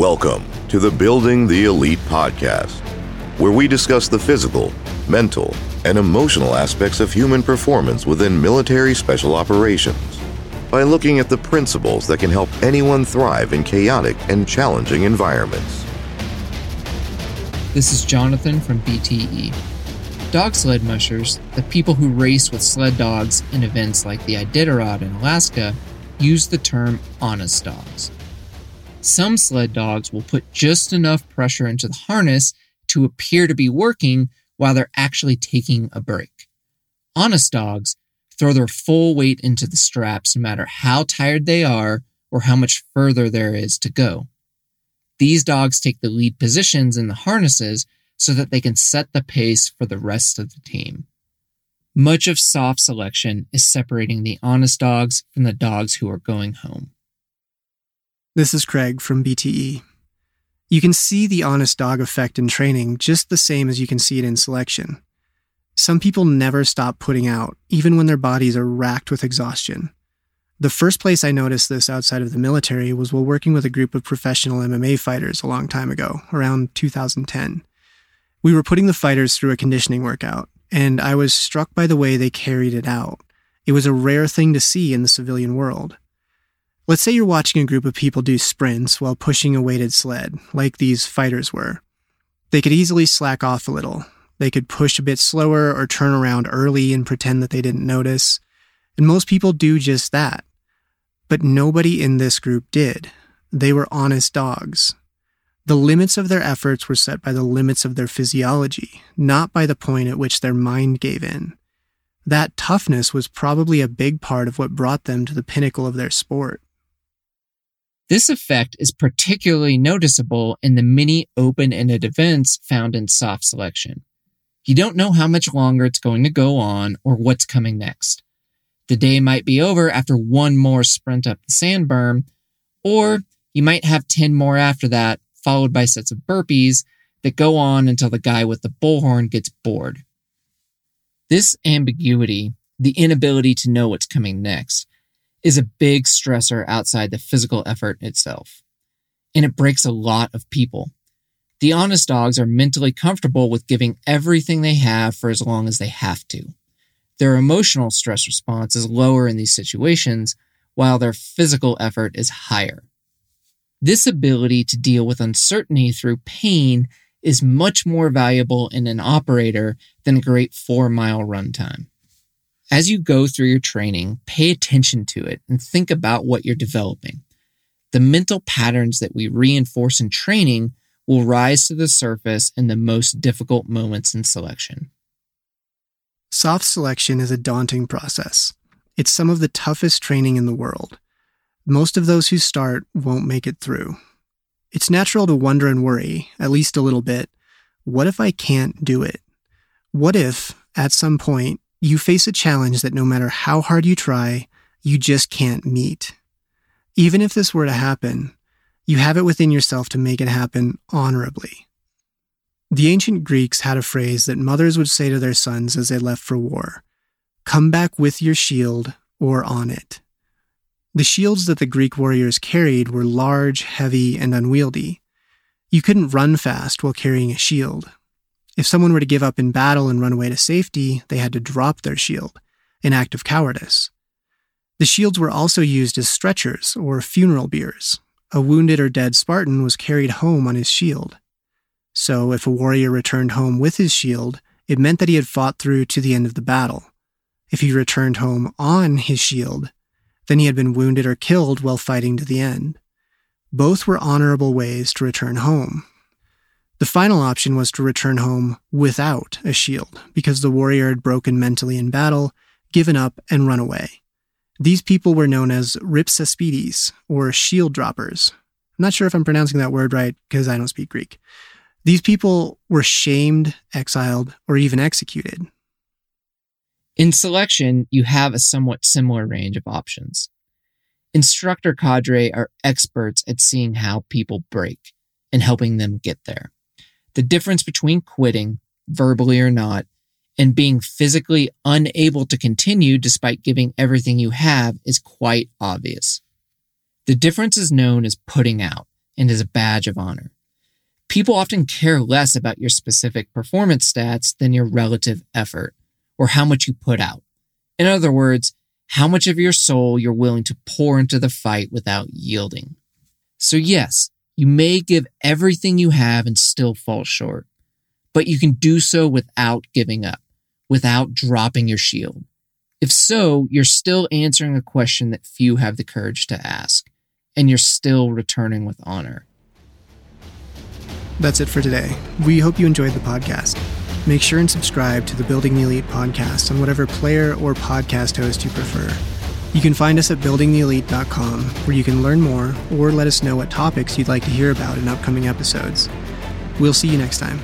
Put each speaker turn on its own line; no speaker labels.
Welcome to the Building the Elite podcast, where we discuss the physical, mental, and emotional aspects of human performance within military special operations by looking at the principles that can help anyone thrive in chaotic and challenging environments.
This is Jonathan from BTE. Dog sled mushers, the people who race with sled dogs in events like the Iditarod in Alaska, use the term honest dogs. Some sled dogs will put just enough pressure into the harness to appear to be working while they're actually taking a break. Honest dogs throw their full weight into the straps no matter how tired they are or how much further there is to go. These dogs take the lead positions in the harnesses so that they can set the pace for the rest of the team. Much of SOF selection is separating the honest dogs from the dogs who are going home.
This is Craig from BTE. You can see the honest dog effect in training just the same as you can see it in selection. Some people never stop putting out, even when their bodies are racked with exhaustion. The first place I noticed this outside of the military was while working with a group of professional MMA fighters a long time ago, around 2010. We were putting the fighters through a conditioning workout, and I was struck by the way they carried it out. It was a rare thing to see in the civilian world. Let's say you're watching a group of people do sprints while pushing a weighted sled, like these fighters were. They could easily slack off a little. They could push a bit slower or turn around early and pretend that they didn't notice. And most people do just that. But nobody in this group did. They were honest dogs. The limits of their efforts were set by the limits of their physiology, not by the point at which their mind gave in. That toughness was probably a big part of what brought them to the pinnacle of their sport.
This effect is particularly noticeable in the many open-ended events found in SOF selection. You don't know how much longer it's going to go on or what's coming next. The day might be over after one more sprint up the sand berm, or you might have 10 more after that, followed by sets of burpees that go on until the guy with the bullhorn gets bored. This ambiguity, the inability to know what's coming next, is a big stressor outside the physical effort itself. And it breaks a lot of people. The honest dogs are mentally comfortable with giving everything they have for as long as they have to. Their emotional stress response is lower in these situations, while their physical effort is higher. This ability to deal with uncertainty through pain is much more valuable in an operator than a great four mile run time. As you go through your training, pay attention to it and think about what you're developing. The mental patterns that we reinforce in training will rise to the surface in the most difficult moments in selection.
SOF selection is a daunting process. It's some of the toughest training in the world. Most of those who start won't make it through. It's natural to wonder and worry, at least a little bit. What if I can't do it? What if, at some point, you face a challenge that no matter how hard you try, you just can't meet. Even if this were to happen, you have it within yourself to make it happen honorably. The ancient Greeks had a phrase that mothers would say to their sons as they left for war Come back with your shield or on it. The shields that the Greek warriors carried were large, heavy, and unwieldy. You couldn't run fast while carrying a shield, if someone were to give up in battle and run away to safety, they had to drop their shield, an act of cowardice. The shields were also used as stretchers or funeral biers. A wounded or dead Spartan was carried home on his shield. So, if a warrior returned home with his shield, it meant that he had fought through to the end of the battle. If he returned home on his shield, then he had been wounded or killed while fighting to the end. Both were honorable ways to return home, the final option was to return home without a shield, because the warrior had broken mentally in battle, given up, and run away. These people were known as rhipsaspides, or shield droppers. I'm not sure if I'm pronouncing that word right, because I don't speak Greek. These people were shamed, exiled, or even executed.
In selection, you have a somewhat similar range of options. Instructor cadre are experts at seeing how people break and helping them get there. The difference between quitting, verbally or not, and being physically unable to continue despite giving everything you have is quite obvious. The difference is known as putting out, and is a badge of honor. People often care less about your specific performance stats than your relative effort or how much you put out. In other words, how much of your soul you're willing to pour into the fight without yielding. So, yes, you may give everything you have and still fall short, but you can do so without giving up, without dropping your shield. If so, you're still answering a question that few have the courage to ask, and you're still returning with honor.
That's it for today. We hope you enjoyed the podcast. Make sure and subscribe to the Building the Elite podcast on whatever player or podcast host you prefer. You can find us at buildingtheelite.com, where you can learn more or let us know what topics you'd like to hear about in upcoming episodes. We'll see you next time.